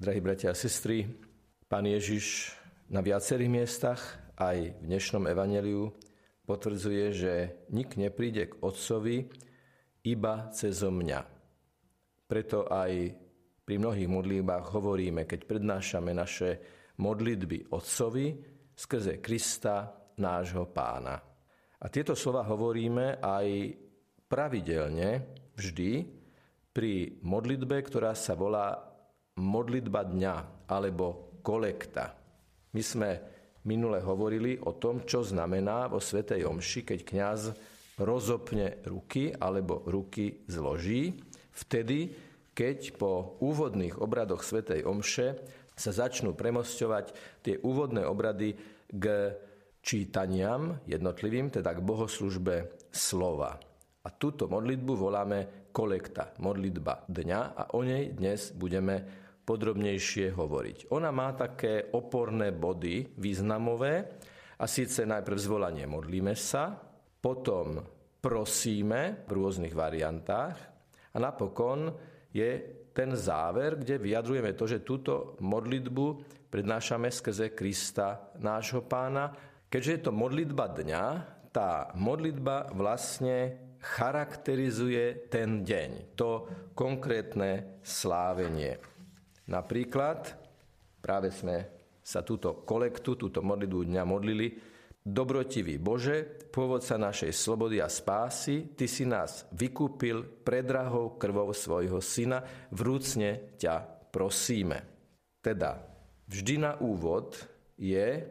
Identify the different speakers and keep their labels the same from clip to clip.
Speaker 1: Drahí bratia a sestry, Pán Ježiš na viacerých miestach, aj v dnešnom evaneliu, potvrdzuje, že nik nepríde k Otcovi iba cez mňa. Preto aj pri mnohých modlitbách hovoríme, keď prednášame naše modlitby Otcovi skrze Krista, nášho pána. A tieto slova hovoríme aj pravidelne, vždy, pri modlitbe, ktorá sa volá modlitba dňa alebo kolekta. My sme minule hovorili o tom, čo znamená vo Svetej Omši, keď kňaz rozopne ruky alebo ruky zloží, vtedy, keď po úvodných obradoch Svetej Omše sa začnú premosťovať tie úvodné obrady k čítaniam jednotlivým, teda k bohoslužbe slova. A túto modlitbu voláme kolekta, modlitba dňa a o nej dnes budeme podrobnejšie hovoriť. Ona má také oporné body významové a síce najprv zvolanie modlíme sa, potom prosíme v rôznych variantách a napokon je ten záver, kde vyjadrujeme to, že túto modlitbu prednášame skrze Krista, nášho pána. Keďže je to modlitba dňa, tá modlitba vlastne charakterizuje ten deň, to konkrétne slávenie. Napríklad, práve sme sa túto kolektu, túto modlitbu dňa modlili, Dobrotivý Bože, pôvodca našej slobody a spásy, Ty si nás vykúpil predrahou krvou svojho syna, vrúcne ťa prosíme. Teda, vždy na úvod je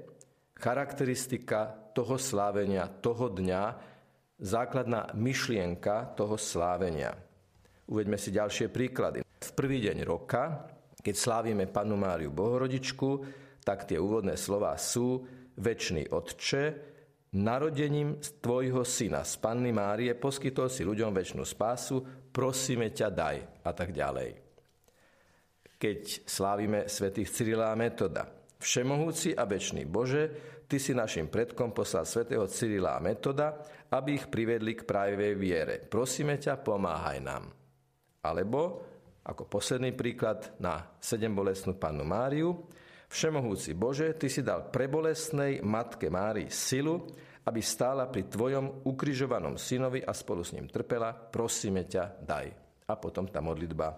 Speaker 1: charakteristika toho slávenia, toho dňa, základná myšlienka toho slávenia. Uveďme si ďalšie príklady. V prvý deň roka keď slávime Panu Máriu Bohorodičku, tak tie úvodné slova sú Večný Otče, narodením Tvojho syna z Panny Márie poskytol si ľuďom väčšnú spásu, prosíme ťa daj a tak ďalej. Keď slávime svätých Cyrila a Metoda, Všemohúci a večný Bože, Ty si našim predkom poslal svätého Cyrila a Metoda, aby ich privedli k pravej viere. Prosíme ťa, pomáhaj nám. Alebo ako posledný príklad na sedem bolestnú pannu Máriu. Všemohúci Bože, Ty si dal prebolestnej matke Márii silu, aby stála pri Tvojom ukrižovanom synovi a spolu s ním trpela. Prosíme ťa, daj. A potom tá modlitba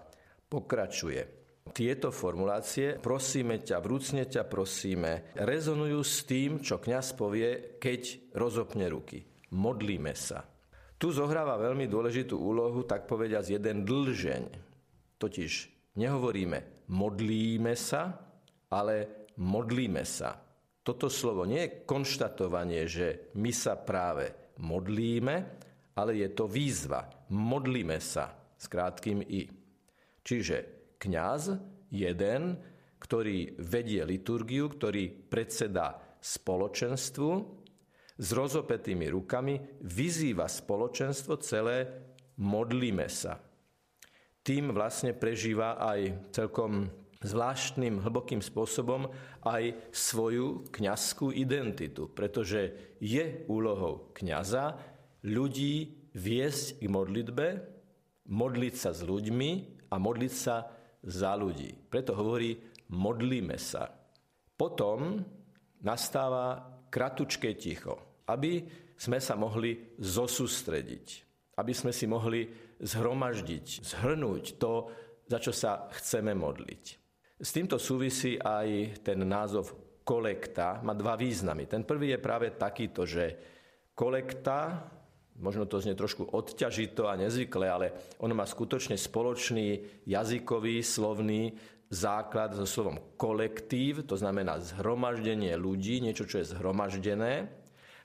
Speaker 1: pokračuje. Tieto formulácie, prosíme ťa, vrúcne ťa prosíme, rezonujú s tým, čo kňaz povie, keď rozopne ruky. Modlíme sa. Tu zohráva veľmi dôležitú úlohu, tak povediať, jeden dlžeň. Totiž nehovoríme modlíme sa, ale modlíme sa. Toto slovo nie je konštatovanie, že my sa práve modlíme, ale je to výzva. Modlíme sa s krátkým i. Čiže kňaz jeden, ktorý vedie liturgiu, ktorý predseda spoločenstvu, s rozopetými rukami vyzýva spoločenstvo celé modlíme sa tým vlastne prežíva aj celkom zvláštnym, hlbokým spôsobom aj svoju kňazskú identitu, pretože je úlohou kňaza ľudí viesť k modlitbe, modliť sa s ľuďmi a modliť sa za ľudí. Preto hovorí modlíme sa. Potom nastáva kratučké ticho, aby sme sa mohli zosústrediť, aby sme si mohli zhromaždiť, zhrnúť to, za čo sa chceme modliť. S týmto súvisí aj ten názov kolekta, má dva významy. Ten prvý je práve takýto, že kolekta, možno to znie trošku odťažito a nezvykle, ale ono má skutočne spoločný jazykový, slovný základ so slovom kolektív, to znamená zhromaždenie ľudí, niečo, čo je zhromaždené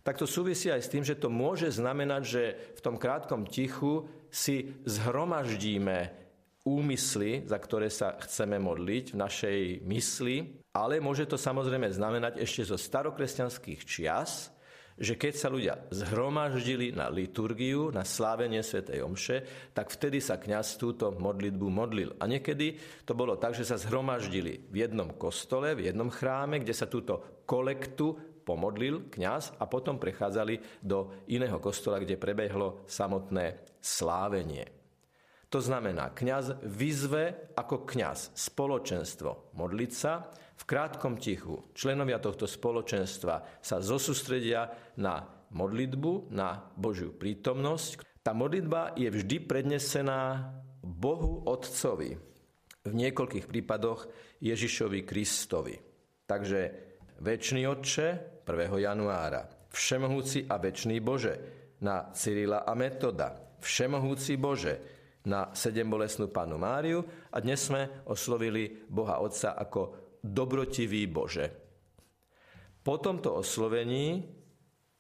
Speaker 1: tak to súvisí aj s tým, že to môže znamenať, že v tom krátkom tichu si zhromaždíme úmysly, za ktoré sa chceme modliť v našej mysli, ale môže to samozrejme znamenať ešte zo starokresťanských čias, že keď sa ľudia zhromaždili na liturgiu, na slávenie svätej Omše, tak vtedy sa kňaz túto modlitbu modlil. A niekedy to bolo tak, že sa zhromaždili v jednom kostole, v jednom chráme, kde sa túto kolektu pomodlil kňaz a potom prechádzali do iného kostola, kde prebehlo samotné slávenie. To znamená, kňaz vyzve ako kňaz spoločenstvo modliť sa v krátkom tichu. Členovia tohto spoločenstva sa zosústredia na modlitbu, na Božiu prítomnosť. Tá modlitba je vždy prednesená Bohu Otcovi. V niekoľkých prípadoch Ježišovi Kristovi. Takže väčší Otče 1. januára, Všemohúci a väčší Bože na Cyrila a Metoda, Všemohúci Bože na sedembolesnú panu Máriu a dnes sme oslovili Boha Otca ako dobrotivý Bože. Po tomto oslovení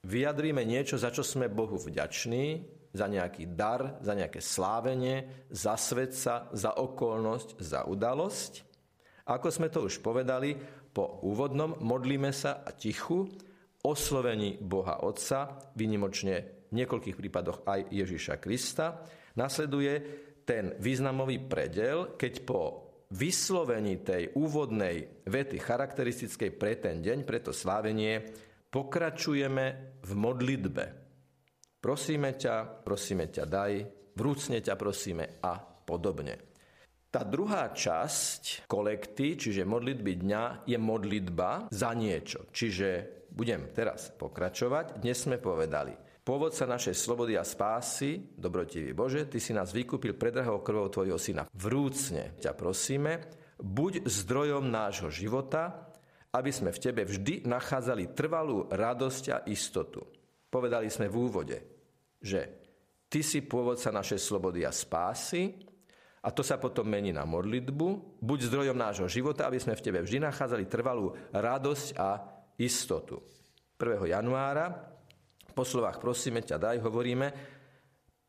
Speaker 1: vyjadríme niečo, za čo sme Bohu vďační, za nejaký dar, za nejaké slávenie, za svetca, za okolnosť, za udalosť. Ako sme to už povedali, po úvodnom modlíme sa a tichu oslovení Boha Otca, vynimočne v niekoľkých prípadoch aj Ježiša Krista, Nasleduje ten významový predel, keď po vyslovení tej úvodnej vety charakteristickej pre ten deň, pre to slávenie, pokračujeme v modlitbe. Prosíme ťa, prosíme ťa daj, vrúcne ťa prosíme a podobne. Tá druhá časť kolekty, čiže modlitby dňa, je modlitba za niečo. Čiže budem teraz pokračovať. Dnes sme povedali, Pôvodca našej slobody a spásy, dobrotivý Bože, Ty si nás vykúpil predrahou krvou Tvojho Syna. Vrúcne ťa prosíme, buď zdrojom nášho života, aby sme v Tebe vždy nachádzali trvalú radosť a istotu. Povedali sme v úvode, že Ty si pôvodca našej slobody a spásy, a to sa potom mení na modlitbu, buď zdrojom nášho života, aby sme v Tebe vždy nachádzali trvalú radosť a istotu. 1. januára po slovách prosíme ťa, daj, hovoríme,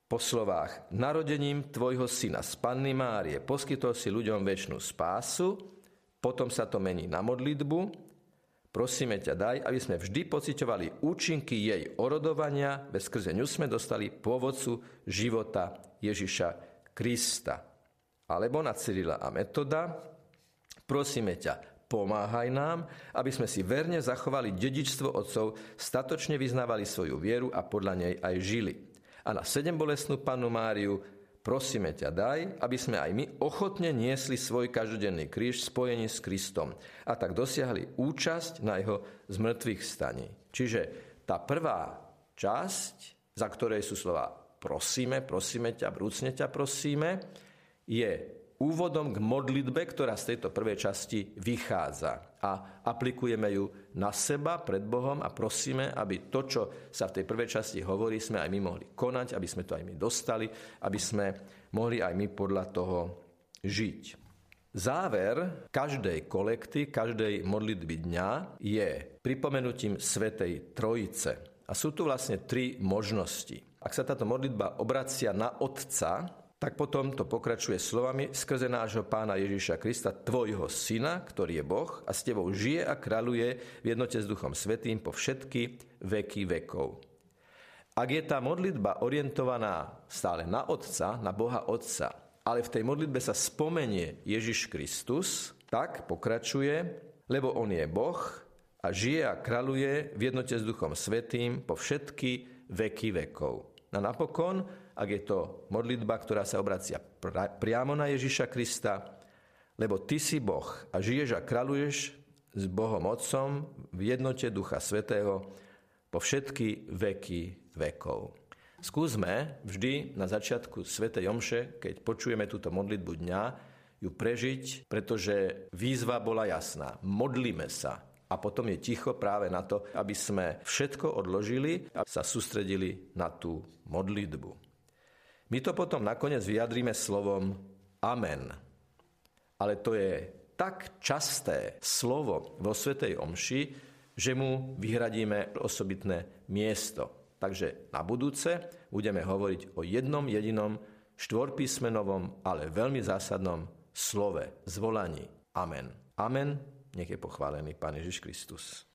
Speaker 1: po slovách narodením tvojho syna z Panny Márie poskytol si ľuďom väčšinu spásu, potom sa to mení na modlitbu, prosíme ťa, daj, aby sme vždy pociťovali účinky jej orodovania, bez skrze ňu sme dostali pôvodcu života Ježiša Krista. Alebo na Cyrila a Metoda, prosíme ťa, Pomáhaj nám, aby sme si verne zachovali dedičstvo otcov, statočne vyznávali svoju vieru a podľa nej aj žili. A na sedem bolestnú panu Máriu prosíme ťa daj, aby sme aj my ochotne niesli svoj každodenný kríž spojení s Kristom a tak dosiahli účasť na jeho zmrtvých staní. Čiže tá prvá časť, za ktorej sú slova prosíme, prosíme ťa, vrúcne ťa prosíme, je úvodom k modlitbe, ktorá z tejto prvej časti vychádza. A aplikujeme ju na seba pred Bohom a prosíme, aby to, čo sa v tej prvej časti hovorí, sme aj my mohli konať, aby sme to aj my dostali, aby sme mohli aj my podľa toho žiť. Záver každej kolekty, každej modlitby dňa je pripomenutím Svetej Trojice. A sú tu vlastne tri možnosti. Ak sa táto modlitba obracia na Otca, tak potom to pokračuje slovami skrze nášho pána Ježiša Krista, tvojho syna, ktorý je Boh a s tebou žije a kráľuje v jednote s Duchom Svetým po všetky veky vekov. Ak je tá modlitba orientovaná stále na Otca, na Boha Otca, ale v tej modlitbe sa spomenie Ježiš Kristus, tak pokračuje, lebo On je Boh a žije a kráľuje v jednote s Duchom Svetým po všetky veky vekov. A napokon ak je to modlitba, ktorá sa obracia priamo na Ježiša Krista, lebo Ty si Boh a žiješ a kraluješ s Bohom Otcom v jednote Ducha Svetého po všetky veky vekov. Skúsme vždy na začiatku Svetej Omše, keď počujeme túto modlitbu dňa, ju prežiť, pretože výzva bola jasná. Modlíme sa. A potom je ticho práve na to, aby sme všetko odložili a sa sústredili na tú modlitbu. My to potom nakoniec vyjadríme slovom amen. Ale to je tak časté slovo vo Svetej Omši, že mu vyhradíme osobitné miesto. Takže na budúce budeme hovoriť o jednom jedinom štvorpísmenovom, ale veľmi zásadnom slove, zvolaní. Amen. Amen. Nech je pochválený Pán Ježiš Kristus.